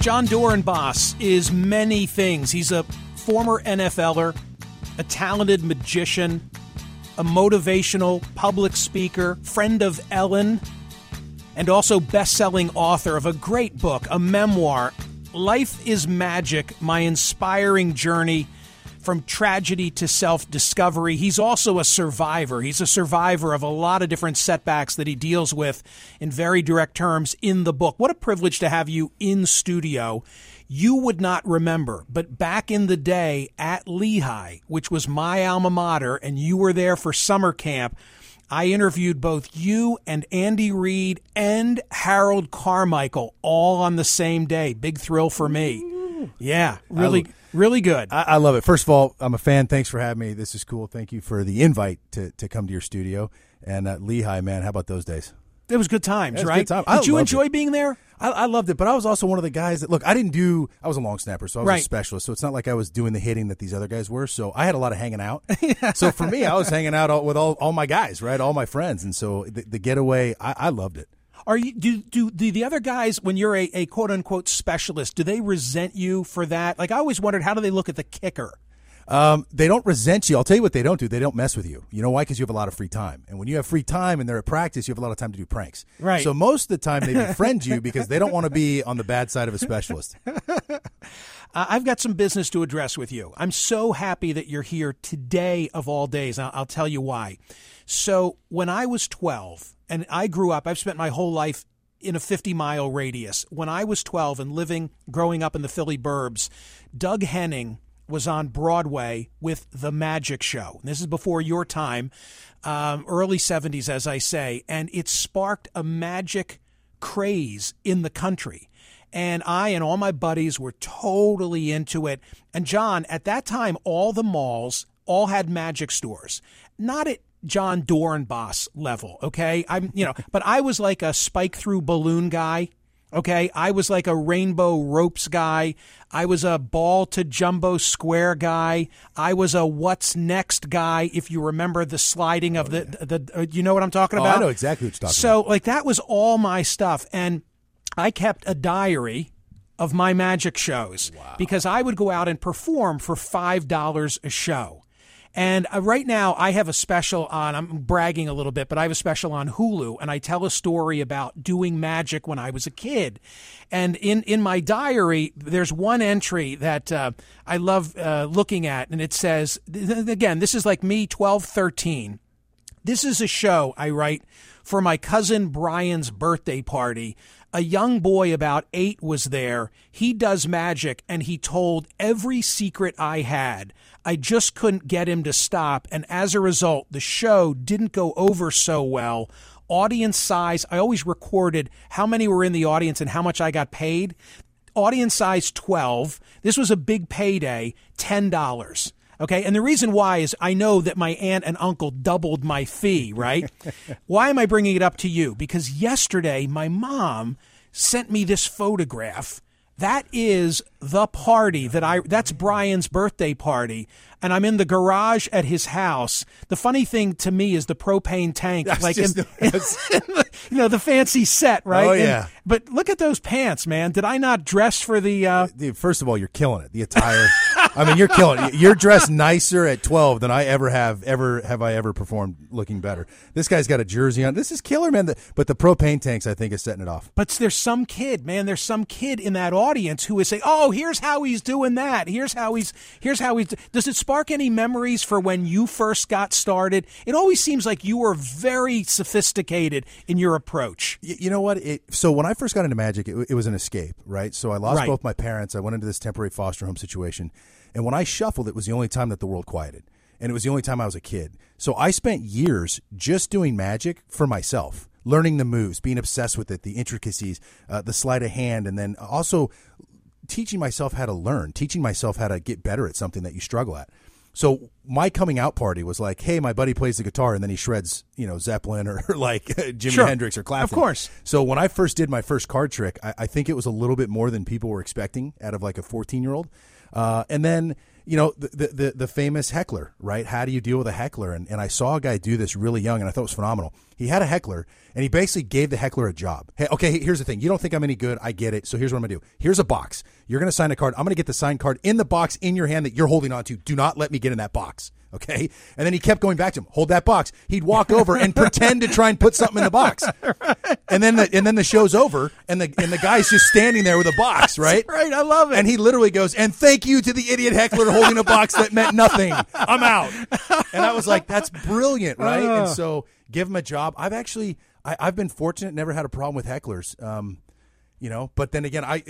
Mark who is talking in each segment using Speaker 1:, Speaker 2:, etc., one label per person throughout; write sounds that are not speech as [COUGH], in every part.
Speaker 1: Jon Dorenbos is many things. He's a former NFLer, a talented magician, a motivational public speaker, friend of Ellen, and also best-selling author of a great book, a memoir, Life is Magic: My Inspiring Journey from tragedy to self discovery. He's also a survivor. He's a survivor of a lot of different setbacks that he deals with in very direct terms in the book. What a privilege to have you in studio. You would not remember, but back in the day at Lehigh, which was my alma mater, and you were there for summer camp. I interviewed both you and Andy Reid and Harold Carmichael all on the same day. Big thrill for me. Yeah, really, really good.
Speaker 2: I, I, love it. First of all, I'm a fan. Thanks for having me. This is cool. Thank you for the invite to, to come to your studio. And uh, Lehigh, man, how about those days?
Speaker 1: It was good times,
Speaker 2: was
Speaker 1: right?
Speaker 2: Good time.
Speaker 1: Did you enjoy it. being there?
Speaker 2: I, I, loved it, but I was also one of the guys that look. I didn't do. I was a long snapper, so I was
Speaker 1: right.
Speaker 2: a specialist. So it's not like I was doing the hitting that these other guys were. So I had a lot of hanging out. [LAUGHS] so for me, I was hanging out all, with all, all my guys, right, all my friends, and so the, the getaway, I, I loved it.
Speaker 1: Are you do do do the other guys when you're a, a quote unquote specialist? Do they resent you for that? Like I always wondered, how do they look at the kicker?
Speaker 2: Um, they don't resent you. I'll tell you what they don't do. They don't mess with you. You know why? Because you have a lot of free time. And when you have free time and they're at practice, you have a lot of time to do pranks.
Speaker 1: Right.
Speaker 2: So most of the time they [LAUGHS] befriend you because they don't want to be on the bad side of a specialist. [LAUGHS]
Speaker 1: uh, I've got some business to address with you. I'm so happy that you're here today of all days. I'll, I'll tell you why. So when I was 12, and I grew up, I've spent my whole life in a 50 mile radius. When I was 12 and living, growing up in the Philly burbs, Doug Henning was on Broadway with The Magic Show. This is before your time, um, early 70s, as I say, and it sparked a magic craze in the country. And I and all my buddies were totally into it. And Jon, at that time, all the malls all had magic stores. Not at Jon Dorenbos level, okay? I'm, you know, but I was like a spike through balloon guy. Okay, I was like a rainbow ropes guy. I was a ball to jumbo square guy. I was a what's next guy. If you remember the sliding of the the, the uh, you know what I'm talking
Speaker 2: oh,
Speaker 1: about.
Speaker 2: I know exactly what you're talking
Speaker 1: so,
Speaker 2: about.
Speaker 1: like that was all my stuff, and I kept a diary of my magic shows
Speaker 2: wow.
Speaker 1: because I would go out and perform for five dollars a show. And uh, right now, I have a special on, I'm bragging a little bit, but I have a special on Hulu, and I tell a story about doing magic when I was a kid. And in, in my diary, there's one entry that uh, I love uh, looking at, and it says, again, this is like me, 12, 13. This is a show I write for my cousin Brian's birthday party. A young boy about eight was there. He does magic and he told every secret I had. I just couldn't get him to stop. And as a result, the show didn't go over so well. Audience size, I always recorded how many were in the audience and how much I got paid. Audience size 12. This was a big payday, $10. Okay. And the reason why is I know that my aunt and uncle doubled my fee, [LAUGHS] right? why am I bringing it up to you? Because yesterday my mom sent me this photograph. That is the party that I, that's Brian's birthday party. And I'm in the garage at his house. The funny thing to me is the propane tank, like in, in, [LAUGHS] in the, you know, the fancy set, right?
Speaker 2: Oh, yeah.
Speaker 1: And, but look at those pants, man. Did I not dress for the, uh,
Speaker 2: Dude, first of all, you're killing it. The attire. [LAUGHS] I mean, you're killing it. You're dressed nicer at 12 than I ever have. Ever have I ever performed looking better? This guy's got a jersey on. This is killer, man. The, but the propane tanks, I think, is setting it off.
Speaker 1: But there's some kid, man. There's some kid in that audience who is saying, "Oh, here's how he's doing that. Here's how he's. Here's how he's." Does it spark any memories for when you first got started? It always seems like you were very sophisticated in your approach.
Speaker 2: You, you know what? It, so when I first got into magic, it, it was an escape, right? So I lost
Speaker 1: Right.
Speaker 2: both my parents. I went into this temporary foster home situation, and when I shuffled, it was the only time that the world quieted, and it was the only time I was a kid. So I spent years just doing magic for myself. Learning the moves, being obsessed with it, the intricacies, uh, the sleight of hand, and then also teaching myself how to learn, teaching myself how to get better at something that you struggle at. So my coming out party was like, hey, my buddy plays the guitar and then he shreds, you know, Zeppelin or, [LAUGHS] like Jimi
Speaker 1: Sure.
Speaker 2: Hendrix or Clapton.
Speaker 1: Of course.
Speaker 2: So when I first did my first card trick, I, I think it was a little bit more than people were expecting out of like a 14 year old. Uh, and then, you know, the, the, the, the famous heckler, right? How do you deal with a heckler? And, and I saw a guy do this really young and I thought it was phenomenal. He had a heckler and he basically gave the heckler a job. Hey, okay, here's the thing. You don't think I'm any good. I get it. So here's what I'm going to do. Here's a box. You're going to sign a card. I'm going to get the signed card in the box in your hand that you're holding on to. Do not let me get in that box. Okay. And then he kept going back to him, hold that box. He'd walk over and pretend to try and put something in the box. [LAUGHS] And then the, and then the show's over and the, and the guy's just standing there with a box, [LAUGHS] right?
Speaker 1: Right, I love it.
Speaker 2: And he literally goes, and thank you to the idiot heckler holding a box that meant nothing. I'm out. And I was like, that's brilliant, right? And so give him a job. I've actually, I, I've been fortunate, never had a problem with hecklers. Um, you know, but then again, I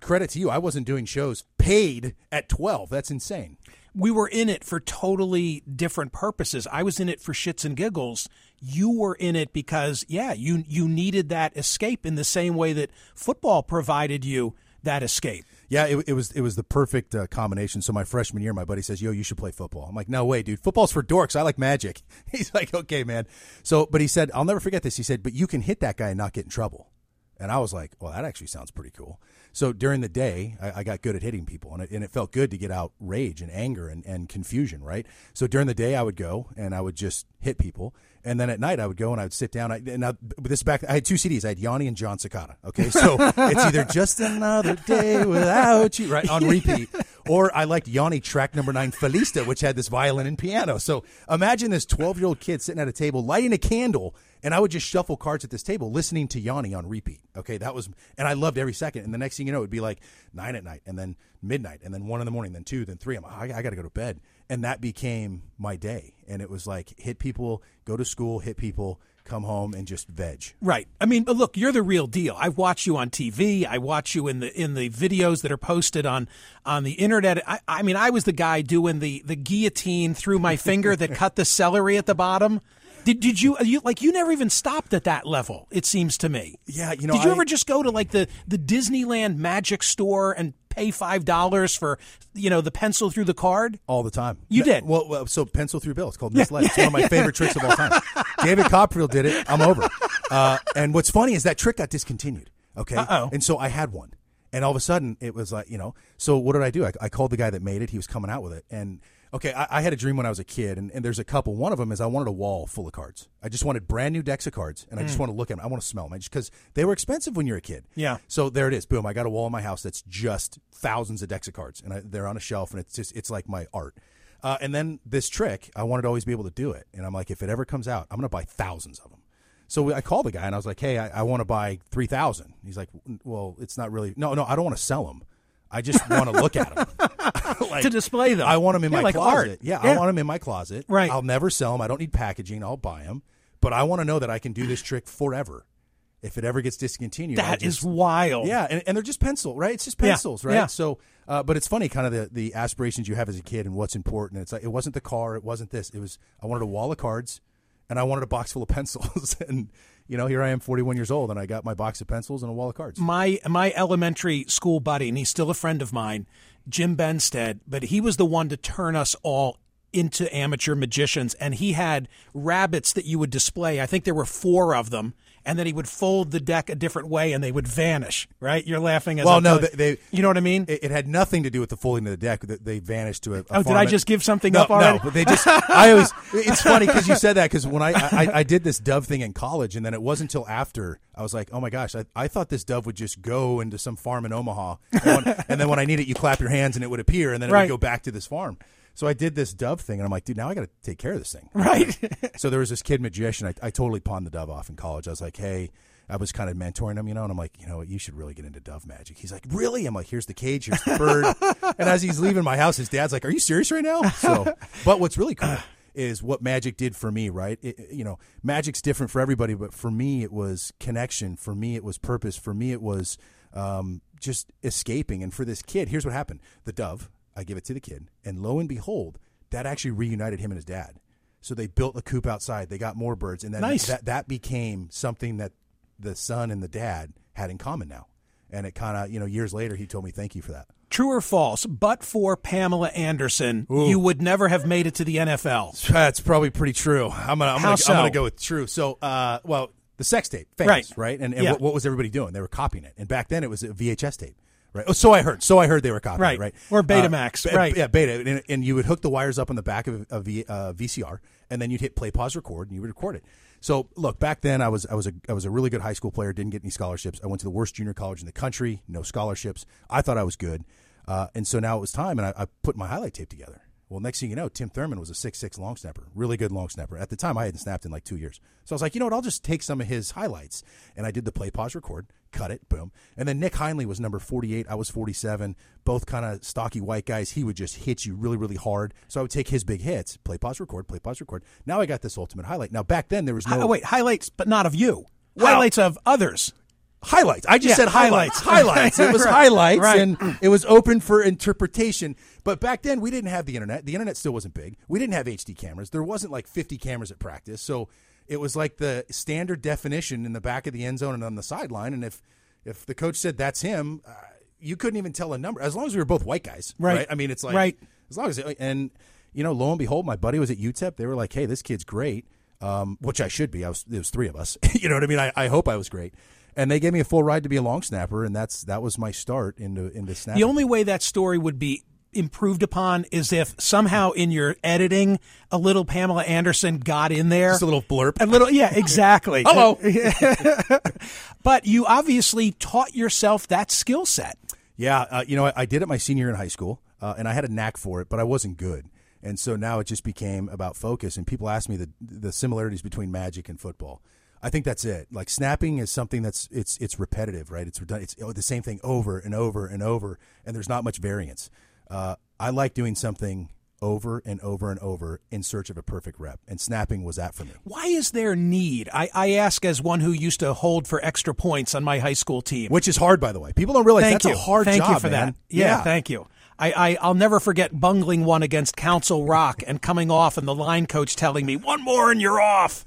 Speaker 2: credit to you. I wasn't doing shows paid at 12. That's insane.
Speaker 1: We were in it for totally different purposes. I was in it for shits and giggles. You were in it because, yeah, you you needed that escape in the same way that football provided you that escape.
Speaker 2: Yeah, it, it was it was the perfect uh, combination. So my freshman year, my buddy says, "Yo, you should play football." I'm like, "No way, dude. Football's for dorks. I like magic." [LAUGHS] He's like, "Okay, man." So, but he said, "I'll never forget this." He said, "But you can hit that guy and not get in trouble." And I was like, "Well, that actually sounds pretty cool." So during the day, I, I got good at hitting people, and it, and it felt good to get out rage and anger and, and confusion, right? So during the day, I would go and I would just hit people, and then at night, I would go and I would sit down. I, and I, this back, I had two CDs. I had Yanni and Jon Secada. Okay, so [LAUGHS] it's either just another day without you, right, on repeat, or I liked Yanni track number nine, Felitsa, which had this violin and piano. So imagine this twelve-year-old kid sitting at a table, lighting a candle, and I would just shuffle cards at this table, listening to Yanni on repeat. Okay, that was, and I loved every second. And the next thing you know, it'd be like nine at night, and then midnight, and then one in the morning, then two, then three. I'm like, I, I got to go to bed, and that became my day. And it was like hit people, go to school, hit people, come home, and just veg.
Speaker 1: Right. I mean, look, you're the real deal. I watch you on TV. I watch you in the in the videos that are posted on on the internet. I, I mean, I was the guy doing the the guillotine through my finger that cut the celery at the bottom. Did, did you, you like you never even stopped at that level? It seems to me.
Speaker 2: Yeah, you know,
Speaker 1: Did you
Speaker 2: I-
Speaker 1: ever just go to like the the Disneyland magic store and pay five dollars for you know the pencil through the card?
Speaker 2: all the time.
Speaker 1: You did?
Speaker 2: Well, well, so pencil through bill. It's called misled. It's one of my favorite tricks of all time. [LAUGHS] David Copperfield did it. I'm over. Uh, and what's funny is that trick got discontinued. Okay.
Speaker 1: Uh-oh.
Speaker 2: And so I had one, and all of a sudden it was like you know. So what did I do? I, I called the guy that made it. He was coming out with it, and okay, I, I had a dream when I was a kid, and, and there's a couple. One of them is I wanted a wall full of cards. I just wanted brand new decks of cards, and I just want to look at them. I want to smell them, just because they were expensive when you're a kid.
Speaker 1: Yeah.
Speaker 2: So there it is. Boom. I got a wall in my house that's just thousands of decks of cards, and I, they're on a shelf, and it's just it's like my art. Uh, and then this trick, I wanted to always be able to do it. And I'm like, if it ever comes out, I'm going to buy thousands of them. So I called the guy and I was like, hey, I, I want to buy 3,000. He's like, well, it's not really, no, no, I don't want to sell them. I just want to look at them. [LAUGHS]
Speaker 1: like, to display them.
Speaker 2: I want them in
Speaker 1: yeah,
Speaker 2: my
Speaker 1: like
Speaker 2: closet.
Speaker 1: Art.
Speaker 2: Yeah,
Speaker 1: yeah,
Speaker 2: I want them in my closet.
Speaker 1: Right.
Speaker 2: I'll never sell them. I don't need packaging. I'll buy them. But I want to know that I can do this trick forever. If it ever gets discontinued,
Speaker 1: That is wild.
Speaker 2: Yeah, and, and they're just pencil, right? It's just
Speaker 1: Yeah,
Speaker 2: pencils, right?
Speaker 1: yeah.
Speaker 2: So, uh, but it's funny, kind of the, the aspirations you have as a kid and what's important. It's like it wasn't the car, it wasn't this. It was I wanted a wall of cards, and I wanted a box full of [LAUGHS] pencils. and you know, here I am, 41 years old, and I got my box of pencils and a wall of cards.
Speaker 1: my my elementary school buddy, and he's still a friend of mine, Jim Benstead, but he was the one to turn us all into amateur magicians, and he had rabbits that you would display. I think there were four of them, and then he would fold the deck a different way, and they would vanish. Right? You're laughing as
Speaker 2: Well,
Speaker 1: I'm
Speaker 2: no,
Speaker 1: telling-
Speaker 2: they- they-
Speaker 1: you know what I mean?
Speaker 2: It, it had nothing to do with the folding of the deck. They- They vanished to a. a
Speaker 1: Oh, did I just give something
Speaker 2: no,
Speaker 1: up already?
Speaker 2: No, but they just. I [LAUGHS] always. It's funny because you said that because when I, I I did this dove thing in college, and then it wasn't until after I was like, oh my gosh, I, I thought this dove would just go into some farm in Omaha, and, when, and then when I need it, you clap your hands and it would appear, and then it
Speaker 1: Right.
Speaker 2: would go back to this farm. So I did this dove thing, and I'm like, dude, now I got to take care of this thing.
Speaker 1: Right. [LAUGHS]
Speaker 2: so there was this kid magician. I, I totally pawned the dove off in college. I was like, hey, I was kind of mentoring him, you know, and I'm like, you know what, you should really get into dove magic. He's like, really? I'm like, here's the cage, here's the bird. [LAUGHS] and as he's leaving my house, his dad's like, are you serious right now? So, but what's really cool is what magic did for me, right? It- you know, magic's different for everybody, but for me, it was connection. For me, it was purpose. For me, it was um, just escaping. And for this kid, here's what happened: the dove, I give it to the kid, and lo and behold, that actually reunited him and his dad. So they built a coop outside. They got more birds, and then
Speaker 1: Nice.
Speaker 2: that that became something that the son and the dad had in common now. And it kind of, you know, years later, he told me, "Thank you for that."
Speaker 1: True or false? But for Pamela Anderson, you would never have made it to the NFL.
Speaker 2: That's probably pretty true. I'm gonna I'm
Speaker 1: How
Speaker 2: gonna,
Speaker 1: so?
Speaker 2: I'm gonna go with true. So, uh, well, the sex tape, famous,
Speaker 1: Right.
Speaker 2: right? And, and
Speaker 1: Yeah.
Speaker 2: what, what was everybody doing? They were copying it. And back then, it was a VHS tape, right? Oh, so I heard. So I heard they were copying
Speaker 1: Right.
Speaker 2: right?
Speaker 1: Or Betamax,
Speaker 2: Uh,
Speaker 1: right.
Speaker 2: Yeah, beta. And, and you would hook the wires up on the back of a v, uh, VCR, and then you'd hit play, pause, record, and you would record it. So look, back then I was I was a I was a really good high school player. Didn't get any scholarships. I went to the worst junior college in the country. No scholarships. I thought I was good, uh, and so now it was time, and I, I put my highlight tape together. Well, next thing you know, Tim Thurman was a six six long snapper, really good long snapper. At the time, I hadn't snapped in like two years, so I was like, you know what? I'll just take some of his highlights, and I did the play, pause, record, cut it, boom. And then Nick Heinley was number forty eight. I was forty seven. Both kind of stocky white guys. He would just hit you really, really hard. So I would take his big hits, play, pause, record, play, pause, record. Now I got this ultimate highlight. Now back then there was no
Speaker 1: Oh, wait, highlights, but not of you. Highlights of others.
Speaker 2: Highlights. I just
Speaker 1: Yeah,
Speaker 2: said highlights.
Speaker 1: highlights. [LAUGHS]
Speaker 2: Highlights. It was
Speaker 1: Right.
Speaker 2: highlights,
Speaker 1: Right.
Speaker 2: and it was open for interpretation. But back then, we didn't have the internet. The internet still wasn't big. We didn't have HD cameras. There wasn't like 50 cameras at practice. So it was like the standard definition in the back of the end zone and on the sideline. And if if the coach said that's him, uh, you couldn't even tell a number. As long as we were both white guys,
Speaker 1: Right.
Speaker 2: I mean, it's like
Speaker 1: Right.
Speaker 2: as long as and you know, lo and behold, my buddy was at UTEP. They were like, "Hey, this kid's great," um, which I should be. I was. There was three of us. [LAUGHS] you know what I mean? I, I hope I was great. And they gave me a full ride to be a long snapper, and that's that was my start into into snapping.
Speaker 1: The only way that story would be improved upon is if somehow in your editing a little Pamela Anderson got in there.
Speaker 2: just a little blurb.
Speaker 1: A little, yeah, exactly. [LAUGHS]
Speaker 2: Hello. [LAUGHS]
Speaker 1: but you obviously taught yourself that skill set.
Speaker 2: Yeah, uh, you know, I, I did it my senior year in high school, uh, and I had a knack for it, but I wasn't good. And so now it just became about focus. And people ask me the the similarities between magic and football. I think that's it. Like snapping is something that's it's it's repetitive, right? It's redund- it's the same thing over and over and over, and there's not much variance. Uh, I like doing something over and over and over in search of a perfect rep, and snapping was that for me.
Speaker 1: Why is there need? I, I ask as one who used to hold for extra points on my high school team.
Speaker 2: Which is hard, by the way. People don't realize
Speaker 1: Thank
Speaker 2: that's
Speaker 1: you.
Speaker 2: a hard
Speaker 1: thank
Speaker 2: job.
Speaker 1: you for
Speaker 2: man.
Speaker 1: that. Yeah, thank you. I, I I'll never forget bungling one against Council Rock and coming off and the line coach telling me one more and you're off.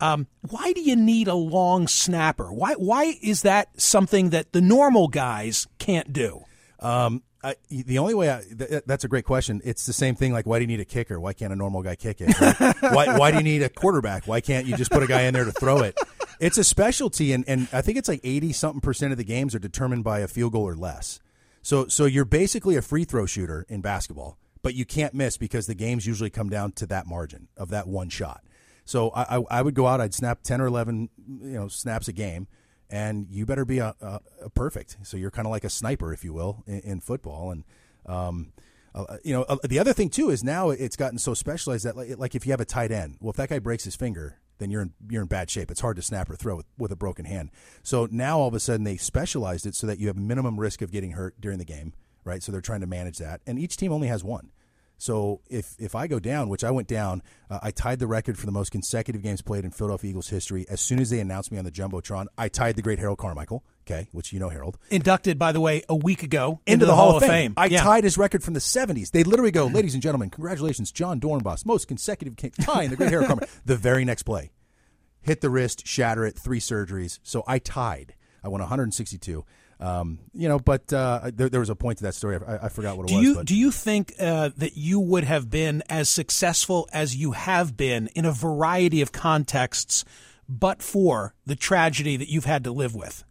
Speaker 1: Um, why do you need a long snapper? Why why is that something that the normal guys can't do?
Speaker 2: Um, I, the only way I, th- that's a great question. It's the same thing. Like, why do you need a kicker? Why can't a normal guy kick it? right? [LAUGHS] why, why do you need a quarterback? Why can't you just put a guy in there to throw it? It's a specialty, and, and I think it's like eighty something percent of the games are determined by a field goal or less. So so you're basically a free throw shooter in basketball, but you can't miss because the games usually come down to that margin of that one shot. So I, I, I would go out, I'd snap ten or eleven, you know, snaps a game, and you better be a, a, a perfect. So you're kind of like a sniper, if you will, in, in football. And um, uh, you know, uh, the other thing too is now it's gotten so specialized that like, like if you have a tight end, well, if that guy breaks his finger, then you're in you're in bad shape. It's hard to snap or throw with, with a broken hand. So now all of a sudden they specialized it so that you have minimum risk of getting hurt during the game, right? So they're trying to manage that, and each team only has one. So if if I go down, which I went down, uh, I tied the record for the most consecutive games played in Philadelphia Eagles history. As soon as they announced me on the jumbotron, I tied the great Harold Carmichael. Okay, which you know Harold
Speaker 1: inducted by the way a week ago into, into the, the, Hall, Hall of Fame. Fame.
Speaker 2: I yeah. tied his record from the '70s. They literally go, ladies and gentlemen, congratulations, Jon Dorenbos, most consecutive [LAUGHS] tying the great Harold Carmichael. The very next play, hit the wrist, shatter it, three surgeries. So I tied. I won 162. Um, you know, but uh, there, there, was a point to that story. I, I forgot what it
Speaker 1: do
Speaker 2: was.
Speaker 1: You,
Speaker 2: but.
Speaker 1: Do you think uh, that you would have been as successful as you have been in a variety of contexts, but for the tragedy that you've had to live with?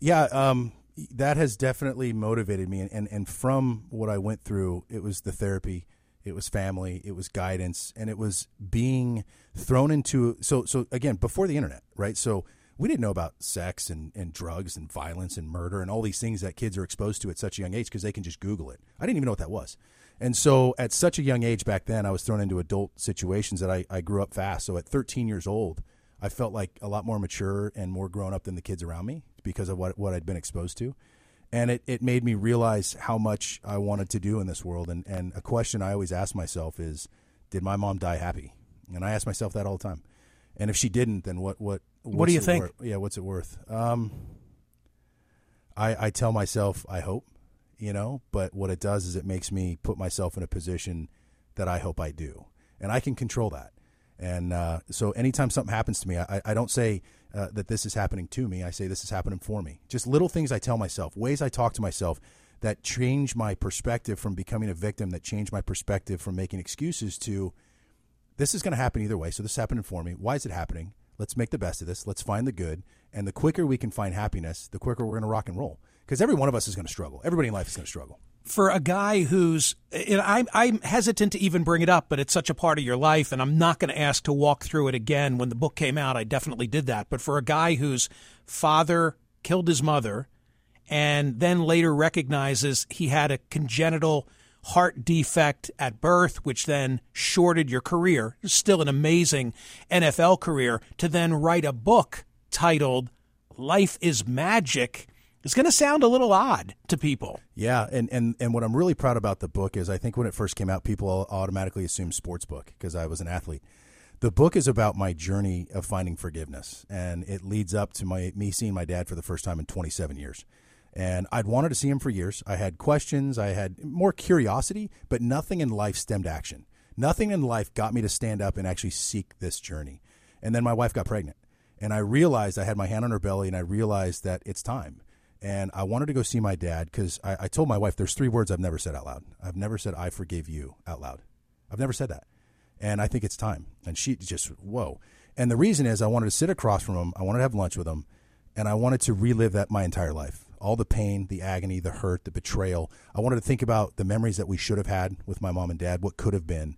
Speaker 2: Yeah, um, that has definitely motivated me. And, and, and from what I went through, it was the therapy, it was family, it was guidance, and it was being thrown into. So, so again, before the internet, right? So, we didn't know about sex and, and drugs and violence and murder and all these things that kids are exposed to at such a young age because they can just Google it. I didn't even know what that was. And so at such a young age back then, I was thrown into adult situations that I, I grew up fast. So at 13 years old, I felt like a lot more mature and more grown up than the kids around me because of what, what I'd been exposed to. And it, it made me realize how much I wanted to do in this world. And, and a question I always ask myself is, did my mom die happy? And I ask myself that all the time. And if she didn't, then what, what,
Speaker 1: what do you think?
Speaker 2: Worth? Yeah, what's it worth? Um, I I tell myself I hope, you know, but what it does is it makes me put myself in a position that I hope I do, and I can control that. And uh, so anytime something happens to me, I, I don't say uh, that this is happening to me. I say this is happening for me. Just little things I tell myself, ways I talk to myself that change my perspective from becoming a victim, that change my perspective from making excuses to this is going to happen either way. So this is happening for me. Why is it happening? Let's make the best of this. Let's find the good. And the quicker we can find happiness, the quicker we're going to rock and roll. Because every one of us is going to struggle. Everybody in life is going to struggle.
Speaker 1: For a guy who's, I'm, I'm hesitant to even bring it up, but it's such a part of your life, and I'm not going to ask to walk through it again. When the book came out, I definitely did that. But for a guy whose father killed his mother and then later recognizes he had a congenital heart defect at birth, which then shorted your career, still an amazing NFL career, to then write a book titled Life is Magic is going to sound a little odd to people.
Speaker 2: Yeah, and, and, and what I'm really proud about the book is I think when it first came out, people automatically assumed sports book because I was an athlete. The book is about my journey of finding forgiveness, and it leads up to my me seeing my dad for the first time in 27 years and I'd wanted to see him for years. I had questions, I had more curiosity, but nothing in life stemmed action. Nothing in life got me to stand up and actually seek this journey. And then my wife got pregnant, and I realized I had my hand on her belly, and I realized that it's time. And I wanted to go see my dad because I, I told my wife there's three words I've never said out loud. I've never said I forgive you out loud. I've never said that. And I think it's time. And she just, whoa. And the reason is I wanted to sit across from him, I wanted to have lunch with him, and I wanted to relive that my entire life all the pain, the agony, the hurt, the betrayal. I wanted to think about the memories that we should have had with my mom and dad, what could have been.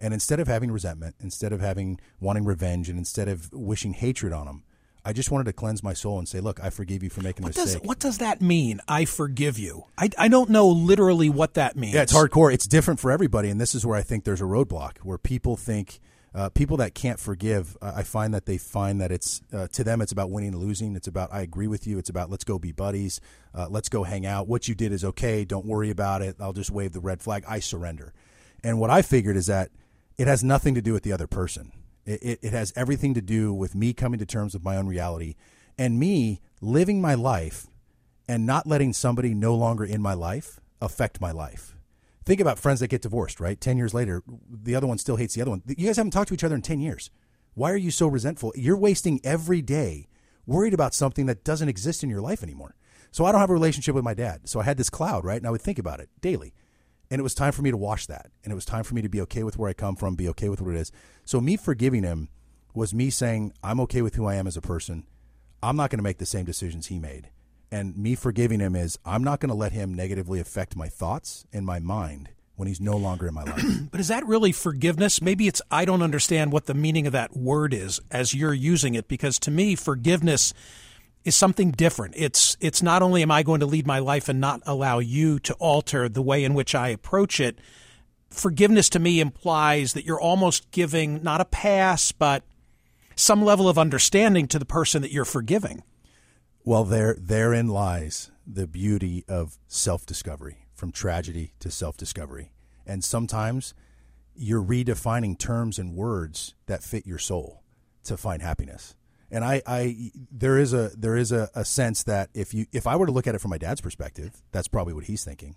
Speaker 2: And instead of having resentment, instead of having wanting revenge, and instead of wishing hatred on them, I just wanted to cleanse my soul and say, "Look, I forgive you for making
Speaker 1: what
Speaker 2: a mistake."
Speaker 1: Does, what does that mean? I forgive you. I, I don't know literally what that means.
Speaker 2: Yeah, it's hardcore. It's different for everybody, and this is where I think there's a roadblock where people think uh, people that can't forgive, I find that they find that it's uh, to them it's about winning and losing. It's about I agree with you. It's about let's go be buddies. Uh, let's go hang out. What you did is okay. Don't worry about it. I'll just wave the red flag. I surrender. And what I figured is that it has nothing to do with the other person. It, it, it has everything to do with me coming to terms with my own reality and me living my life and not letting somebody no longer in my life affect my life think about friends that get divorced, right? 10 years later, the other one still hates the other one. You guys haven't talked to each other in 10 years. Why are you so resentful? You're wasting every day worried about something that doesn't exist in your life anymore. So I don't have a relationship with my dad. So I had this cloud, right? And I would think about it daily. And it was time for me to wash that. And it was time for me to be okay with where I come from, be okay with what it is. So me forgiving him was me saying, I'm okay with who I am as a person. I'm not going to make the same decisions he made and me forgiving him is I'm not going to let him negatively affect my thoughts and my mind when he's no longer in my life. [CLEARS THROAT]
Speaker 1: but is that really forgiveness? Maybe it's I don't understand what the meaning of that word is as you're using it because to me forgiveness is something different. It's it's not only am I going to lead my life and not allow you to alter the way in which I approach it. Forgiveness to me implies that you're almost giving not a pass, but some level of understanding to the person that you're forgiving.
Speaker 2: Well, there therein lies the beauty of self-discovery, from tragedy to self-discovery. And sometimes you're redefining terms and words that fit your soul to find happiness. And I, I there is a there is a, a sense that if you if I were to look at it from my dad's perspective, that's probably what he's thinking.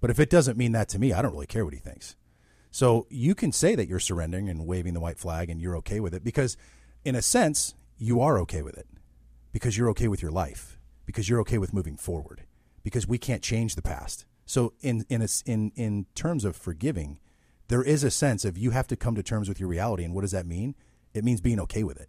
Speaker 2: But if it doesn't mean that to me, I don't really care what he thinks. So you can say that you're surrendering and waving the white flag and you're okay with it because in a sense, you are okay with it because you're okay with your life, because you're okay with moving forward, because we can't change the past. So in in a, in in terms of forgiving, there is a sense of you have to come to terms with your reality, and what does that mean? It means being okay with it.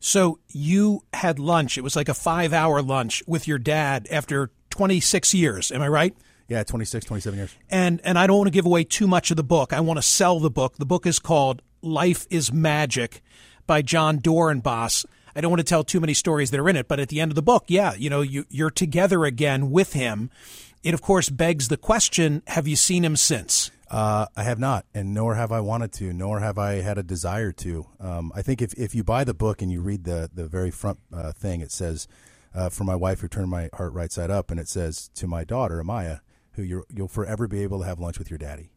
Speaker 1: So you had lunch. It was like a five hour lunch with your dad after 26 years. Am I right?
Speaker 2: Yeah, 26, 27 years.
Speaker 1: And and I don't want to give away too much of the book. I want to sell the book. The book is called Life is Magic by Jon Dorenbos. I don't want to tell too many stories that are in it, but at the end of the book, yeah, you know, you, you're together again with him. It, of course, begs the question have you seen him since?
Speaker 2: Uh, I have not, and nor have I wanted to, nor have I had a desire to. Um, I think if, if you buy the book and you read the, the very front uh, thing, it says, uh, For my wife who turned my heart right side up, and it says, To my daughter, Amaya, who you will forever be able to have lunch with your daddy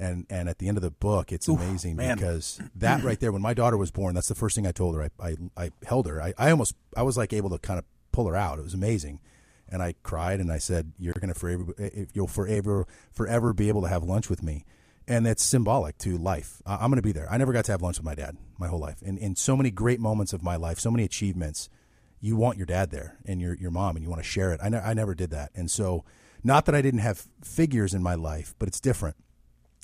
Speaker 2: and and at the end of the book it's Oof, amazing man. because that right there when my daughter was born that's the first thing i told her. I i, I held her. I, I almost i was like able to kind of pull her out. It was amazing. And i cried and i said you're going to forever eh, eh, you'll forever forever be able to have lunch with me. And it's symbolic to life. I'm going to be there. I never got to have lunch with my dad my whole life. And in so many great moments of my life so many achievements. You want your dad there and your your mom and you want to share it. I, ne- I never did that. And so not that i didn't have figures in my life but it's different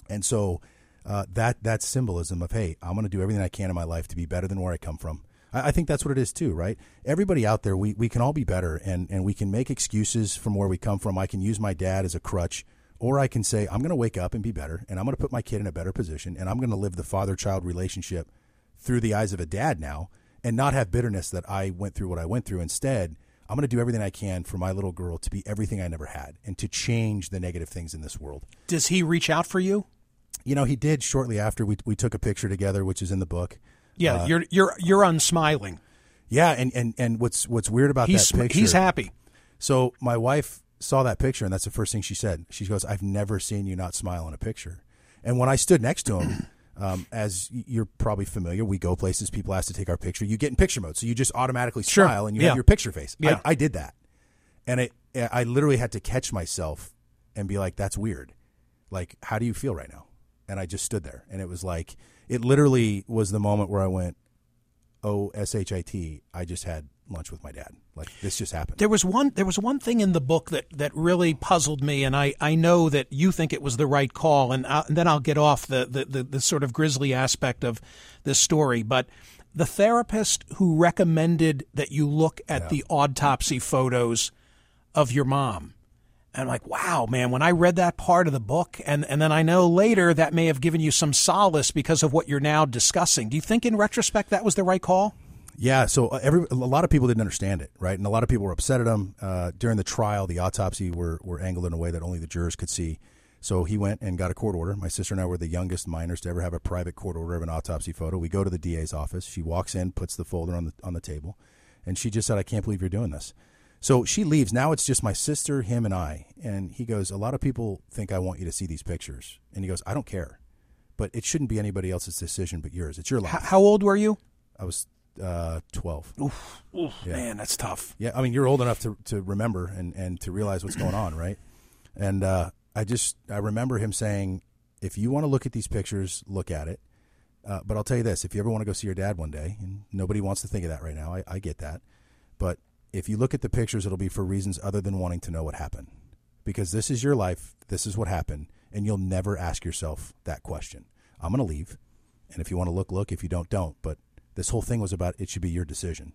Speaker 2: and so uh, that that symbolism of hey, I'm going to do everything I can in my life to be better than where I come from. I, I, think that's what it is too, right? Everybody out there, we, we can all be better, and and we can make excuses from where we come from. I can use my dad as a crutch, or I can say I'm going to wake up and be better, and I'm going to put my kid in a better position, and I'm going to live the father child relationship through the eyes of a dad now, and not have bitterness that I went through what I went through. Instead. I'm going to do everything I can for my little girl to be everything I never had and to change the negative things in this world.
Speaker 1: Does he reach out for you?
Speaker 2: You know, he did shortly after we we took a picture together, which is in the book.
Speaker 1: Yeah, uh, you're you're you're unsmiling.
Speaker 2: Yeah, and, and and what's what's weird about
Speaker 1: he's,
Speaker 2: that picture?
Speaker 1: He's happy.
Speaker 2: So my wife saw that picture, and that's the first thing she said. She goes, "I've never seen you not smile in a picture." And when I stood next to him, [CLEARS THROAT] um, as you're probably familiar, we go places, people ask to take our picture. You get in picture mode, so you just automatically smile
Speaker 1: sure.
Speaker 2: and you
Speaker 1: yeah.
Speaker 2: have your picture face.
Speaker 1: Yeah.
Speaker 2: I, I did that, and it, I literally had to catch myself and be like, "That's weird." Like, how do you feel right now? And I just stood there, and it was like it literally was the moment where I went, "Oh, S H I T." I just had lunch with my dad. Like this just happened.
Speaker 1: There was one. There was one thing in the book that that really puzzled me, and I I know that you think it was the right call, and, I, and then I'll get off the, the the the sort of grisly aspect of this story, but. The therapist who recommended that you look at yeah. the autopsy photos of your mom and I'm like, wow, man, when I read that part of the book, and, and then I know later that may have given you some solace because of what you're now discussing. Do you think in retrospect that was the right call?
Speaker 2: Yeah, so uh, every a lot of people didn't understand it, right? And a lot of people were upset at him. Uh, during the trial, the autopsy were, were angled in a way that only the jurors could see. So he went and got a court order. My sister and I were the youngest minors to ever have a private court order of an autopsy photo. We go to the DA's office. She walks in, puts the folder on the on the table, and she just said, "I can't believe you're doing this." So she leaves. Now it's just my sister, him, and I. And he goes, A lot of people think I want you to see these pictures. And he goes, I don't care. But it shouldn't be anybody else's decision but yours. It's your life.
Speaker 1: How old were you?
Speaker 2: I was uh, 12.
Speaker 1: Oof, oof yeah. Man, that's tough.
Speaker 2: Yeah, I mean, you're old enough to, to remember and, and to realize what's going on, right? And uh, I just, I remember him saying, if you want to look at these pictures, look at it. Uh, but I'll tell you this if you ever want to go see your dad one day, and nobody wants to think of that right now, I, I get that. But if you look at the pictures, it'll be for reasons other than wanting to know what happened. Because this is your life, this is what happened, and you'll never ask yourself that question. I'm going to leave, and if you want to look, look. If you don't, don't. But this whole thing was about it should be your decision.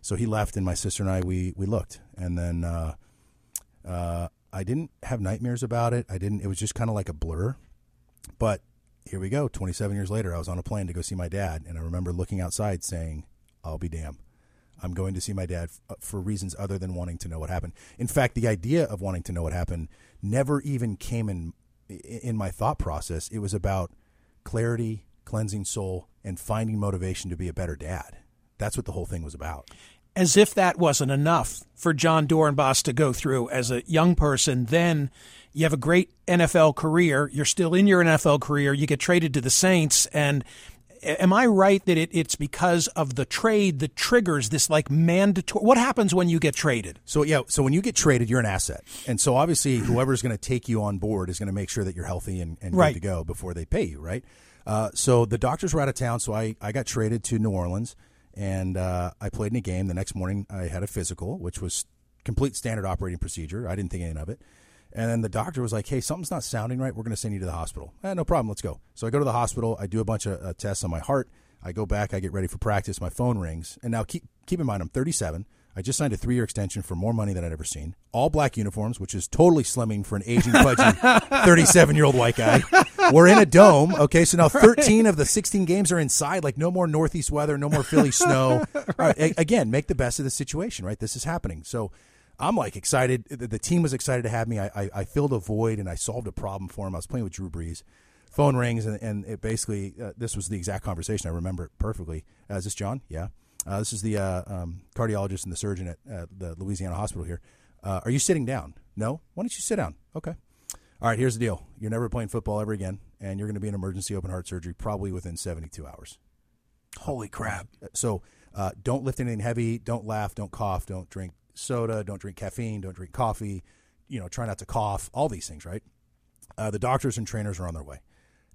Speaker 2: So he left, and my sister and I we we looked, and then uh, uh, I didn't have nightmares about it. I didn't. It was just kind of like a blur. But here we go. 27 years later, I was on a plane to go see my dad, and I remember looking outside saying, "I'll be damned." I'm going to see my dad f- for reasons other than wanting to know what happened. In fact, the idea of wanting to know what happened never even came in in my thought process. It was about clarity, cleansing soul, and finding motivation to be a better dad. That's what the whole thing was about.
Speaker 1: As if that wasn't enough for Jon Dorenbos to go through as a young person, then you have a great NFL career. You're still in your NFL career. You get traded to the Saints, and am I right that it, it's because of the trade that triggers this like mandatory? What happens when you get traded?
Speaker 2: So yeah, so when you get traded, you're an asset, and so obviously whoever's going to take you on board is going to make sure that you're healthy and, and
Speaker 1: Right.
Speaker 2: good to go before they pay you, right? Uh, so the doctors were out of town, so I, I got traded to New Orleans, and uh, I played in a game. The next morning, I had a physical, which was complete standard operating procedure. I didn't think anything of it. And then the doctor was like, "Hey, something's not sounding right. We're going to send you to the hospital." Eh, no problem. Let's go. So I go to the hospital. I do a bunch of uh, tests on my heart. I go back. I get ready for practice. My phone rings. And now keep keep in mind, I'm 37. I just signed a three year extension for more money than I'd ever seen. All black uniforms, which is totally slimming for an aging, pudgy [LAUGHS] 37 year old white guy. We're in a dome. Okay, so now 13 of the 16 games are inside. Like no more northeast weather, no more Philly snow. [LAUGHS] All right, a- again, make the best of the situation. Right, this is happening. So. I'm like excited. The the team was excited to have me. I, I, I filled a void and I solved a problem for him. I was playing with Drew Brees. Phone rings and, and it basically uh, this was the exact conversation. I remember it perfectly. Uh, is this Jon? Yeah. Uh, this is the uh, um, cardiologist and the surgeon at uh, the Louisiana hospital here. Uh, are you sitting down? No. Why don't you sit down? Okay. All right. Here's the deal. You're never playing football ever again, and you're going to be in emergency open heart surgery probably within 72 hours.
Speaker 1: Holy crap!
Speaker 2: So uh, don't lift anything heavy. Don't laugh. Don't cough. Don't drink soda. Don't drink caffeine. Don't drink coffee. You know, try not to cough. All these things, right? Uh, the doctors and trainers are on their way.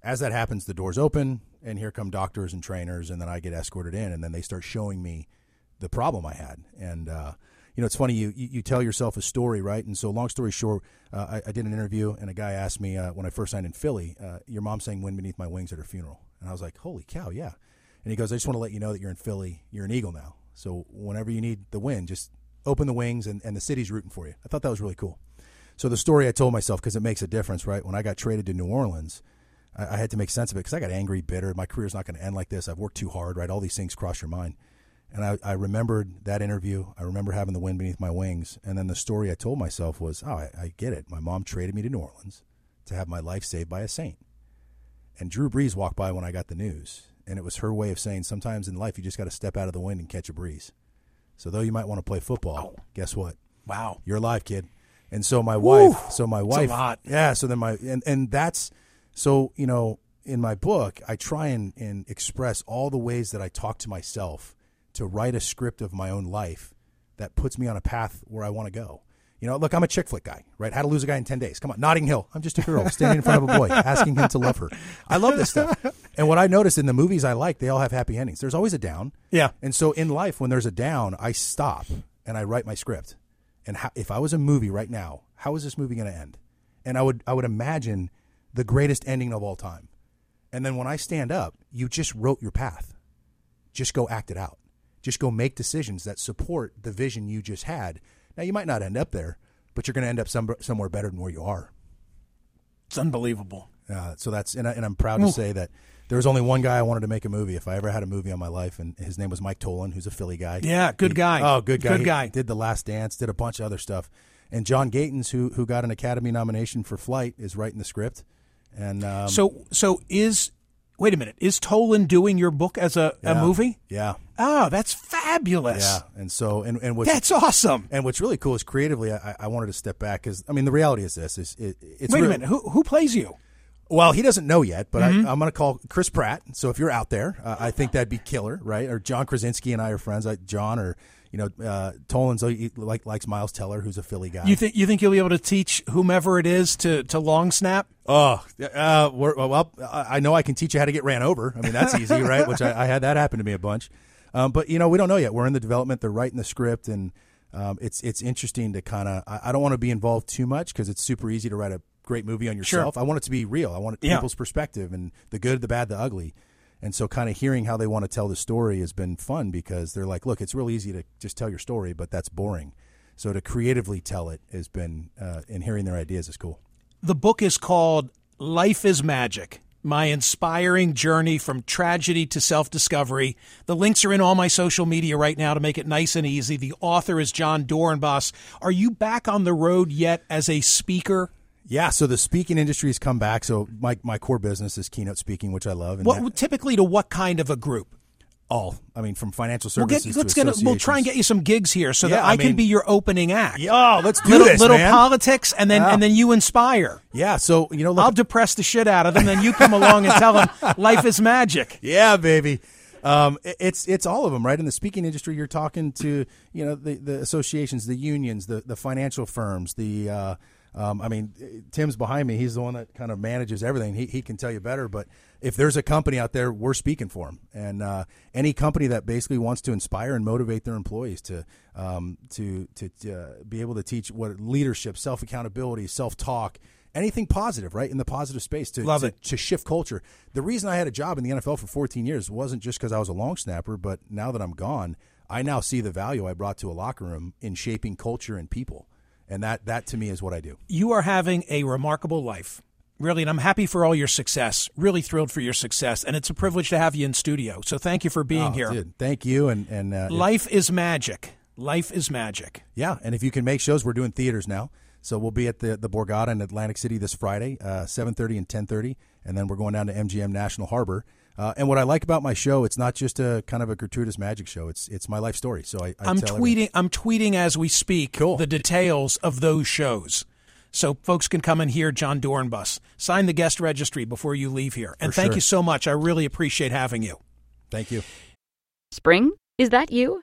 Speaker 2: As that happens, the doors open, and here come doctors and trainers, and then I get escorted in, and then they start showing me the problem I had. And uh, you know, it's funny you, you tell yourself a story, right? And so, long story short, uh, I, I did an interview, and a guy asked me uh, when I first signed in Philly, uh, "Your mom sang "Wind Beneath My Wings" at her funeral," and I was like, "Holy cow, yeah!" And he goes, "I just want to let you know that you're in Philly. You're an Eagle now. So whenever you need the wind, just open the wings, and, and the city's rooting for you." I thought that was really cool. So the story I told myself because it makes a difference, right? When I got traded to New Orleans, I, I had to make sense of it because I got angry, bitter. My career's not going to end like this. I've worked too hard, right? All these things cross your mind. And I, I remembered that interview. I remember having the wind beneath my wings. And then the story I told myself was, oh, I, I get it. My mom traded me to New Orleans to have my life saved by a saint. And Drew Brees walked by when I got the news. And it was her way of saying sometimes in life you just got to step out of the wind and catch a breeze. So though you might want to play football, guess what?
Speaker 1: Wow.
Speaker 2: You're alive, kid. And so my wife, so my wife, yeah. So then my and and that's so you know in my book I try and and express all the ways that I talk to myself to write a script of my own life that puts me on a path where I want to go. You know, look, I'm a chick flick guy, right? How to lose a guy in 10 days. Come on, Notting Hill. I'm just a girl standing in front of a boy, [LAUGHS] asking him to love her. I love this stuff. And what I noticed in the movies I like, they all have happy endings. There's always a down.
Speaker 1: Yeah.
Speaker 2: And so in life, when there's a down, I stop and I write my script. And how, if I was a movie right now, how is this movie going to end? And I would I would imagine the greatest ending of all time. And then when I stand up, you just wrote your path. Just go act it out. Just go make decisions that support the vision you just had. Now you might not end up there, but you're going to end up some, somewhere better than where you are.
Speaker 1: It's unbelievable.
Speaker 2: Uh, so that's and, I, and I'm proud to say that there was only one guy I wanted to make a movie. If I ever had a movie on my life, and his name was Mike Tollin, who's a Philly guy.
Speaker 1: Yeah, good
Speaker 2: He-
Speaker 1: guy.
Speaker 2: Oh, good guy.
Speaker 1: Good
Speaker 2: He
Speaker 1: guy.
Speaker 2: did the Last Dance, did a bunch of other stuff, and John Gatins, who who got an Academy nomination for Flight, is writing the script. And um,
Speaker 1: So so is wait a minute is Tollin doing your book as a, a movie?
Speaker 2: Yeah,
Speaker 1: Oh, that's fabulous.
Speaker 2: yeah. And so and and what's
Speaker 1: That's awesome.
Speaker 2: and what's really cool is creatively, I, I wanted to step back because I mean the reality is this: is it, it's
Speaker 1: Wait a
Speaker 2: real-
Speaker 1: minute. Who who plays you?
Speaker 2: Well, he doesn't know yet, but
Speaker 1: Mm-hmm.
Speaker 2: I, I'm going to call Chris Pratt. So if you're out there, uh, I think that'd be killer, right? Or John Krasinski and I are friends. John or you know uh, Tollin's like likes Miles Teller, who's a Philly guy.
Speaker 1: You think you think you'll be able to teach whomever it is to to long snap?
Speaker 2: Oh, uh, we're, well, I know I can teach you how to get ran over. I mean, that's easy, [LAUGHS] right? Which I, I had that happen to me a bunch. Um, but you know, we don't know yet. We're in the development. They're writing the script, and um, it's it's interesting to kind of. I, I don't want to be involved too much because it's super easy to write a great movie on yourself. I want it to be real. I want it
Speaker 1: Yeah.
Speaker 2: people's perspective and the good, the bad, the ugly. And so, kind of hearing how they want to tell the story has been fun because they're like, look, it's real easy to just tell your story, but that's boring. So to creatively tell it has been, uh, and hearing their ideas is cool.
Speaker 1: The book is called Life is Magic. my inspiring journey from tragedy to self discovery. The links are in all my social media right now to make it nice and easy. The author is Jon Dorenbos. Are you back on the road yet as a speaker?
Speaker 2: Yeah, so the speaking industry has come back. So my, my core business is keynote speaking, which I love. And
Speaker 1: What
Speaker 2: that-
Speaker 1: typically to what kind of a group?
Speaker 2: all, I mean, from financial
Speaker 1: We'll
Speaker 2: services
Speaker 1: get let's
Speaker 2: to
Speaker 1: get we'll try and get you some gigs here so that
Speaker 2: Yeah,
Speaker 1: I,
Speaker 2: I
Speaker 1: can be your opening act.
Speaker 2: Oh, let's do
Speaker 1: little
Speaker 2: this,
Speaker 1: little
Speaker 2: man.
Speaker 1: politics and then
Speaker 2: Yeah.
Speaker 1: and then you inspire.
Speaker 2: Yeah, so you know, look,
Speaker 1: I'll depress the shit out of them, then you come along and tell them [LAUGHS] life is magic.
Speaker 2: Yeah, baby. Um, it's it's all of them, right? In the speaking industry, you're talking to you know the, the associations, the unions, the the financial firms, the uh, um, I mean, Tim's behind me. He's the one that kind of manages everything. He he can tell you better. But if there's a company out there, we're speaking for them. And uh, any company that basically wants to inspire and motivate their employees to um, to to uh, be able to teach what leadership, self accountability, self talk. Anything positive, right? In the positive space to,
Speaker 1: Love
Speaker 2: to,
Speaker 1: it.
Speaker 2: to shift culture. The reason I had a job in the NFL for 14 years wasn't just because I was a long snapper, but now that I'm gone, I now see the value I brought to a locker room in shaping culture and people. And that, that to me is what I do.
Speaker 1: You are having a remarkable life. Really, and I'm happy for all your success. Really thrilled for your success, and it's a privilege to have you in studio. So thank you for being
Speaker 2: Oh,
Speaker 1: here.
Speaker 2: dude, thank you. And, and uh,
Speaker 1: Life is magic. Life is magic.
Speaker 2: yeah, and if you can make shows, we're doing theaters now. So we'll be at the, the Borgata in Atlantic City this Friday, uh, 7.30 and 10.30. And then we're going down to MGM National Harbor. Uh, and what I like about my show, it's not just a kind of a gratuitous magic show. It's it's my life story. So I, I
Speaker 1: I'm
Speaker 2: tell everyone-
Speaker 1: tweeting. I'm tweeting as we speak
Speaker 2: Cool.
Speaker 1: the details of those shows, so folks can come and hear Jon Dorenbos. Sign the guest registry before you leave here, and
Speaker 2: For
Speaker 1: thank
Speaker 2: sure.
Speaker 1: you so much. I really appreciate having you.
Speaker 2: Thank you.
Speaker 3: Spring? Is that you?